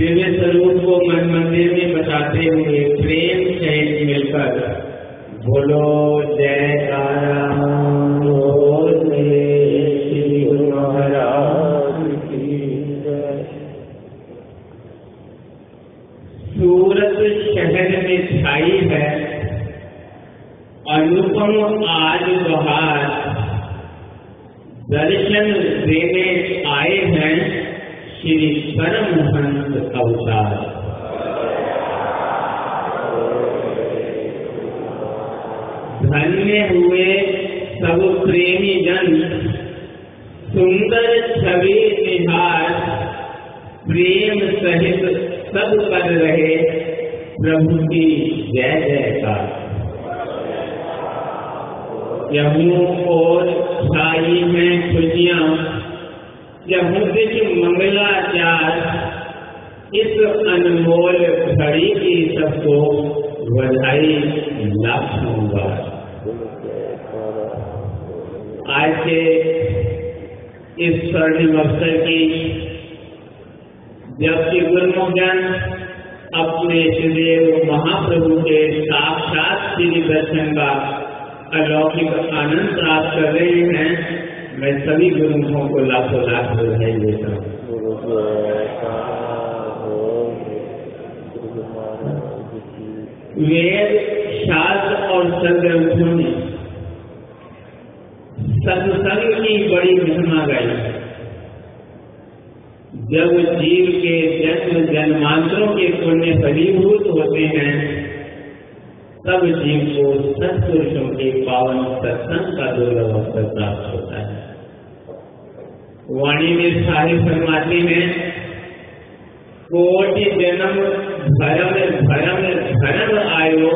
दिव्य स्वरूप को मन मंदिर में बताते हुए प्रेम सहित मिलकर बोलो, जय। सूरत शहर में छाई है, अनुपम आज बहार दर्शन देने आए हैं श्री परमहंस अवतार धन्य हुए सब प्रेमी जन, सुंदर छवि निहार, प्रेम सहित सब कर रहे प्रभु की जय जयकार। यमुनों और छाई में खुशियाँ यहूदिक मंगलाचार इस अनमोल घड़ी की सबको बधाई लाखों बार। आज के इस स्वर्णिम अवसर की जबकि गुरुमुख जन अपने श्रीदेव महाप्रभु के साक्षात श्री दर्शन का अलौकिक आनंद प्राप्त कर रहे हैं मैं सभी गुरुमुखों को लाखों लाख बधाई देता हूँ। वेद, शास्त्र और संग्रंथों ने सत्संग की बड़ी महिमा गई। जब जीव के जन्म जन्मांतरों के पुण्य फलीभूत होते हैं तब जीव को सत्पुरुषों के पावन सत्संग का दुर्लभ अवसर प्राप्त होता है वाणी में सारी फरमाते हैं कोटि जन्म धर्म धर्म धर्म आयो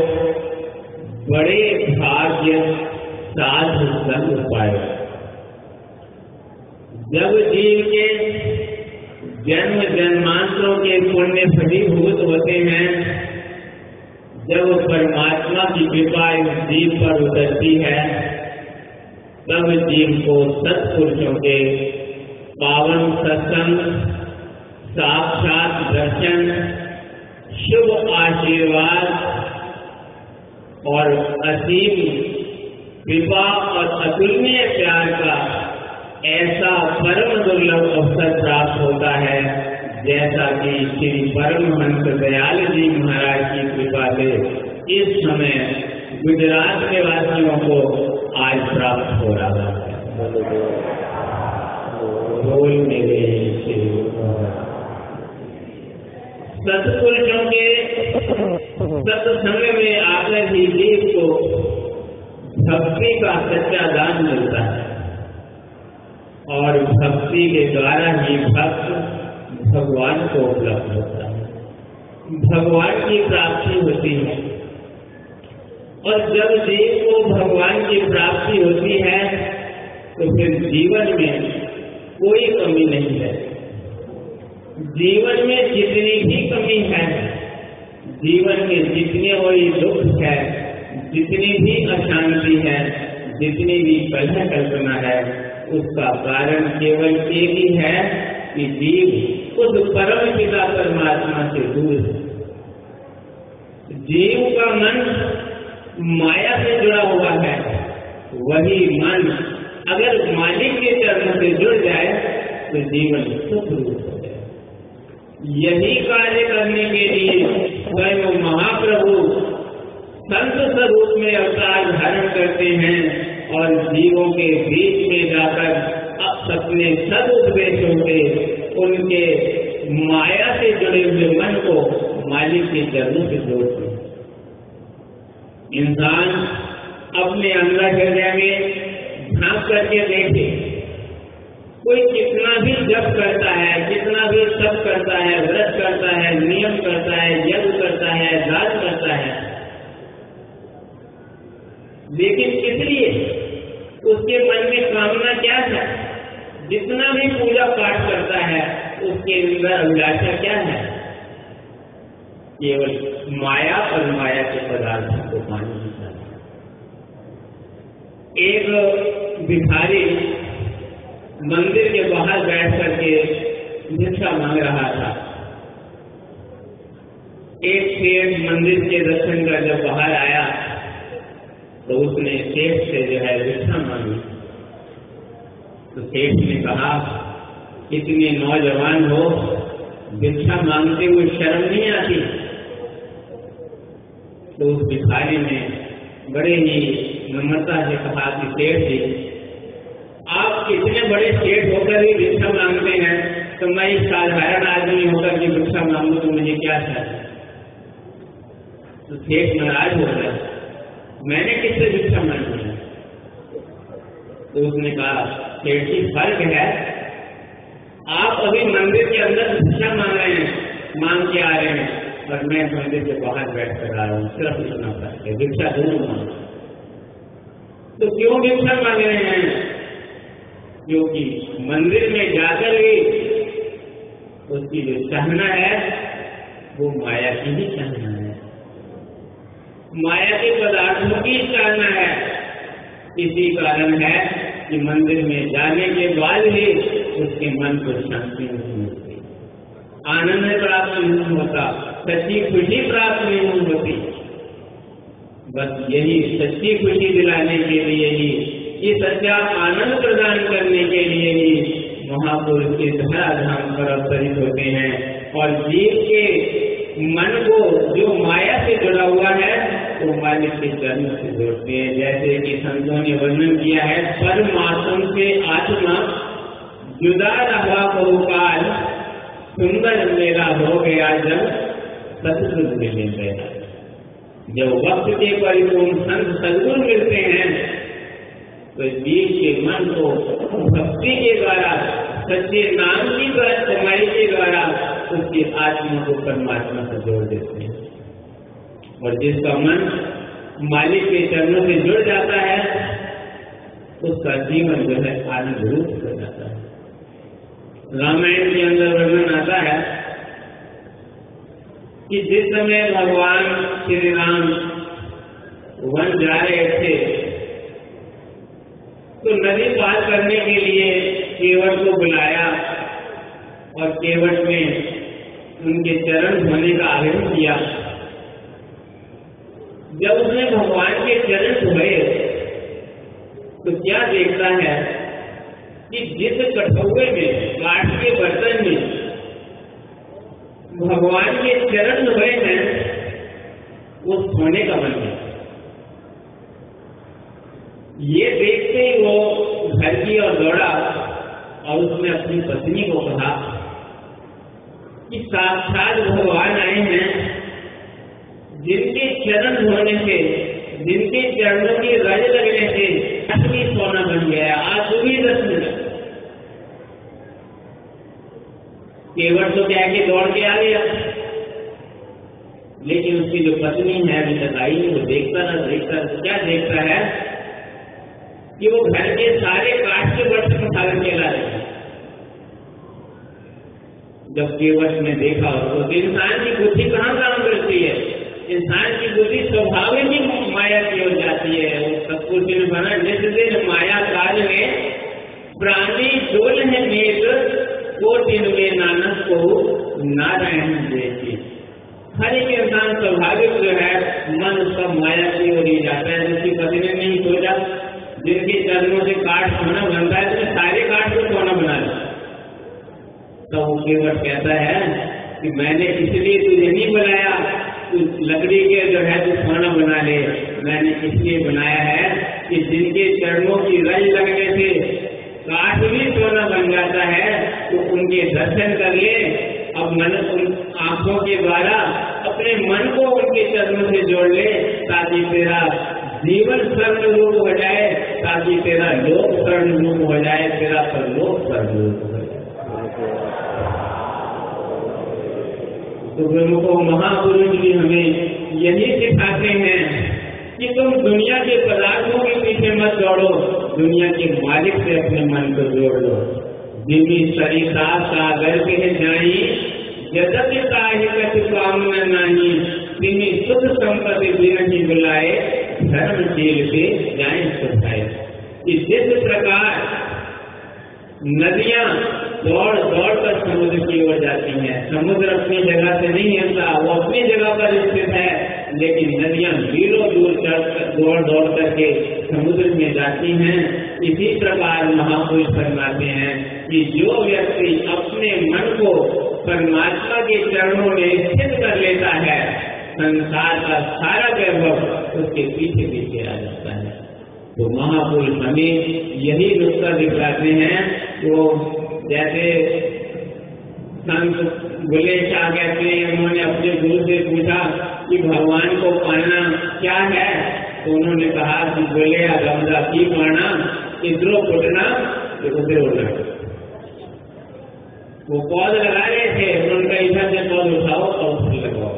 बड़े भाग्य साधु संग पायो जब जीव के जन्म जन्मांतरों के पुण्य फलीभूत होते हैं जब परमात्मा की कृपा इस जीव पर उतरती है, तब जीव को सत्पुरुषों के पावन सत्संग, साक्षात दर्शन, शुभ आशीर्वाद और असीम कृपा और अतुलनीय प्यार का ऐसा परम दुर्लभ अवसर प्राप्त होता है। जैसा कि श्री परमहंस दयाल जी महाराज की कृपा से इस समय गुजरात के वासियों को आज प्राप्त हो रहा है। बोल मेरे के सत्संग में आकर ही जीव को भक्ति का सच्चा दान मिलता है। और भक्ति के द्वारा ही भक्त भगवान को उपलब्ध होता है। भगवान की प्राप्ति होती है। और जब जीव को भगवान की प्राप्ति होती है तो फिर जीवन में कोई कमी नहीं है। जीवन में जितनी भी कमी है, जीवन में जितने वही दुख है, जितनी भी अशांति है, जितनी भी कल्पना है, उसका कारण केवल एक ही है कि जीव उस परम पिता परमात्मा से दूर है जीव का मन माया से जुड़ा हुआ है वही मन अगर मालिक के चरण से जुड़ जाए तो जीवन सुख रूप हो जाए यही कार्य करने के लिए स्वयं महाप्रभु संत स्वरूप में अवतार धारण करते हैं और जीवों के बीच में जाकर अपने सद उपदेशों से उनके माया से जुड़े हुए मन को मालिक के चरणों से जोड़ते हैं इंसान अपने अंदर हृदय में झाँक करके देखे। कोई कितना भी जप करता है, कितना भी तप करता है, व्रत करता है, नियम करता है, यज्ञ करता है दान करता है, लेकिन किस लिए उसके मन में कामना क्या है? जितना भी पूजा पाठ करता है, उसके अंदर अभिलाषा क्या है? केवल माया और माया के पदार्थ को पाने की एक भिखारी मंदिर के बाहर बैठ करके भिक्षा मांग रहा था। एक सेठ मंदिर के दर्शन कर जब बाहर आया तो उसने सेठ से जो है भिक्षा मांगी। तो सेठ ने कहा इतने नौजवान हो, भिक्षा मांगते हुए शर्म नहीं आती? तो उस भिखारी ने बड़े ही नम्रता से कहा कि, सेठ जी, आप इतने बड़े सेठ होकर ही भिक्षा मांगते हैं? तो मैं एक साधारण आदमी होकर के भिक्षा मांगू तो मुझे क्या चाहिए? तो सेठ नाराज़ हो गया मैंने किससे भिक्षा मांगी? है तो उसने कहा जी फ़र्क है। आप अभी मंदिर के अंदर भिक्षा मांग रहे हैं, मांग के आ रहे हैं और मैं मंदिर के बाहर बैठ कर आ रहा हूँ सिर्फ़ इतना फ़र्क है भिक्षा दोनों मांग तो क्यों भिक्षा मांग रहे हैं? क्योंकि मंदिर में जाकर भी उसकी जो चाहना है, वो माया की ही चाहना है। माया के पदार्थों की चाहना है, इसी कारण है कि मंदिर में जाने के बाद ही उसके मन को शांति नहीं मिलती आनंद प्राप्त नहीं होता, सच्ची खुशी प्राप्त नहीं होती। बस यही सच्ची खुशी दिलाने के लिए ही ये सच्चा आनंद प्रदान करने के लिए ही महापुरुष के धराधाम पर अवतरित होते हैं। और जीव के मन को जो माया से जुड़ा हुआ है वो मालिक के जन्म से जोड़ते हैं। जैसे कि संतों ने वर्णन किया है, परमात्म से आत्मा जुदा रहा बहुकाल सुंदर मेरा हो गया जब सतगुरु मिलने गया। जब वक्त के परिपूर्ण संत सदगुरु मिलते हैं तो जीव के मन को भक्ति के द्वारा, सच्चे नाम की कमाई के द्वारा उसकी आत्मा को परमात्मा से जोड़ देते हैं। और जिसका मन मालिक के चरणों से जुड़ जाता है, उसका जीवन जो है आनंद रूप हो जाता है। रामायण के अंदर वर्णन आता है कि जिस समय भगवान श्री राम वन जा रहे थे तो नदी पार करने के लिए केवट को बुलाया और केवट में उनके चरण धोने का आग्रह किया। जब उसने भगवान के चरण धोए तो क्या देखता है कि जिस कठौए में काठ के बर्तन में भगवान के चरण धोए हैं, वो सोने का बन गया ये देखते ही वो घर की और दौड़ा और उसने अपनी पत्नी को कहा कि साक्षात भगवान आए हैं। जिनके चरण धोने से, जिनके चरणों की रज लगने से असली सोना बन गया, आज भी मिनट केवल तो क्या के दौड़ के आ गया। लेकिन उसकी जो पत्नी है, अभी तक आई वो देखता ना, देखता, क्या देखता है? कि वो घर के सारे काट के उठा करके ला रहे जब केवट ने देखा तो इंसान की बुद्धि कहाँ काम करती है? इंसान की बुद्धि स्वाभाविक ही माया की हो जाती है। वो सतपुरुष ने बना जिस दिन माया काल में प्राणी डोल है नेत्र वो दिन में नानक को नारायण देखी हर एक इंसान स्वाभाविक जो है, मन सब माया की ओर ही जाता है। जिसकी पत्नी ने नहीं सोचा, जिनके चरणों से काट सोना बनता है तो सारे काठ को सोना बना लिया तो केवट कहता है कि मैंने इसलिए तुझे नहीं बनाया तू लकड़ी के जो है तू बना ले। मैंने इसलिए बनाया है कि जिनके चरणों की रज लगने से काठ भी सोना बन जाता है तो उनके दर्शन कर ले। अब मन आँखों के द्वारा अपने मन को उनके चरणों से जोड़ ले, ताकि तेरा जीवन स्वर्ण रूप हो जाए, ताकि तेरा लोक स्वर्ण रूप हो जाए, तेरा परलोक स्वर्ण रूप हो तो गुरुमुखो महापुरुष भी हमें यही सिखाते हैं कि तुम दुनिया के पदार्थों के पीछे मत दौड़ो, दुनिया के मालिक से अपने मन को जोड़ लो। जिनकी सरिता सागर के जाई यद्यपि साहित्य कामना नहीं तिनी सुख संपत्ति दिन ही बुलाए, धर्म जेल के जाए सुखाए। जिस प्रकार नदियाँ दौड़ दौड़ कर समुद्र की ओर जाती है। समुद्र अपनी जगह से नहीं हिलता वो अपनी जगह पर स्थित है। लेकिन नदियाँ मीलों दूर चढ़ दौड़ दौड़ करके समुद्र में जाती हैं। इसी प्रकार महापुरुष फरमाते हैं कि जो व्यक्ति अपने मन को परमात्मा के चरणों में स्थित कर लेता है, संसार का सारा वैभव उसके पीछे पीछे आ जाता है। तो महापुरुष हमें यही नुस्खा दिखलाते हैं वो जैसे संत बुले शाह कहते हैं उन्होंने अपने गुरु से पूछा कि भगवान को पाना क्या है? तो उन्होंने कहा कि बोले गमला की पाना इधरों फुटना उधर उड़ना। वो पौध लगा रहे थे, उनका इधर से पौध उठाओ और फूल लगाओ।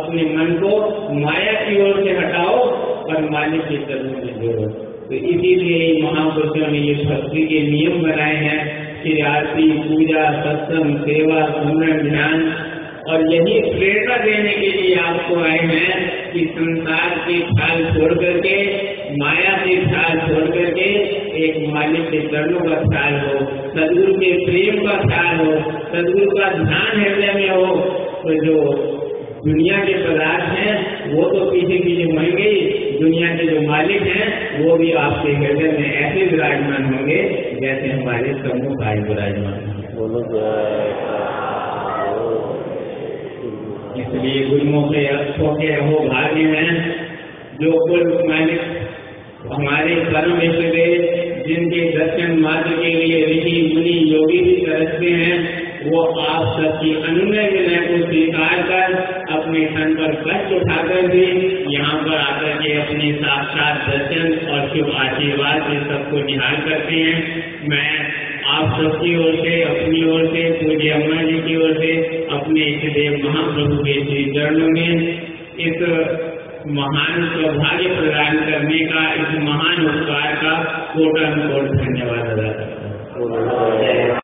अपने मन को माया की ओर से हटाओ और मालिक के चरणों में जोड़ो। तो इसीलिए महापुरुषों ने ये भक्ति के नियम बनाए हैं। कि आरती, पूजा, सत्संग, सेवा, सुमरण, ध्यान। और यही प्रेरणा देने के लिए आपको आए हैं कि संसार की ख्याल छोड़ करके, माया की ख्याल छोड़ करके एक मालिक के चरणों का ख्याल हो, सदगुरु के प्रेम का ख्याल हो, सदगुरु का ध्यान हृदय में हो तो जो दुनिया के पदार्थ हैं वो तो पीछे पीछे होंगे दुनिया के जो मालिक हैं वो भी आपके हृदय में ऐसे विराजमान होंगे जैसे हमारे समूह भाई विराजमान इसलिए गुरुओं के अच्छों के हो भाग्य हैं जो कुल मालिक हमारे परम देव जिनके दर्शन मार्ग के लिए ऋषि मुनि योगी भी तरसते हैं वो आप सबकी अनुनय भी यहाँ पर आकर के अपने साक्षात दर्शन और शुभ आशीर्वाद से सबको निहाल करते हैं। मैं आप सबकी ओर से, अपनी ओर से, पूज्य अम्मा जी की ओर से, अपने इष्टदेव महाप्रभु के श्री चरणों में इस महान सौभाग्य प्रदान करने का, इस महान उपकार का कोटान कोट धन्यवाद अदा करता हूँ।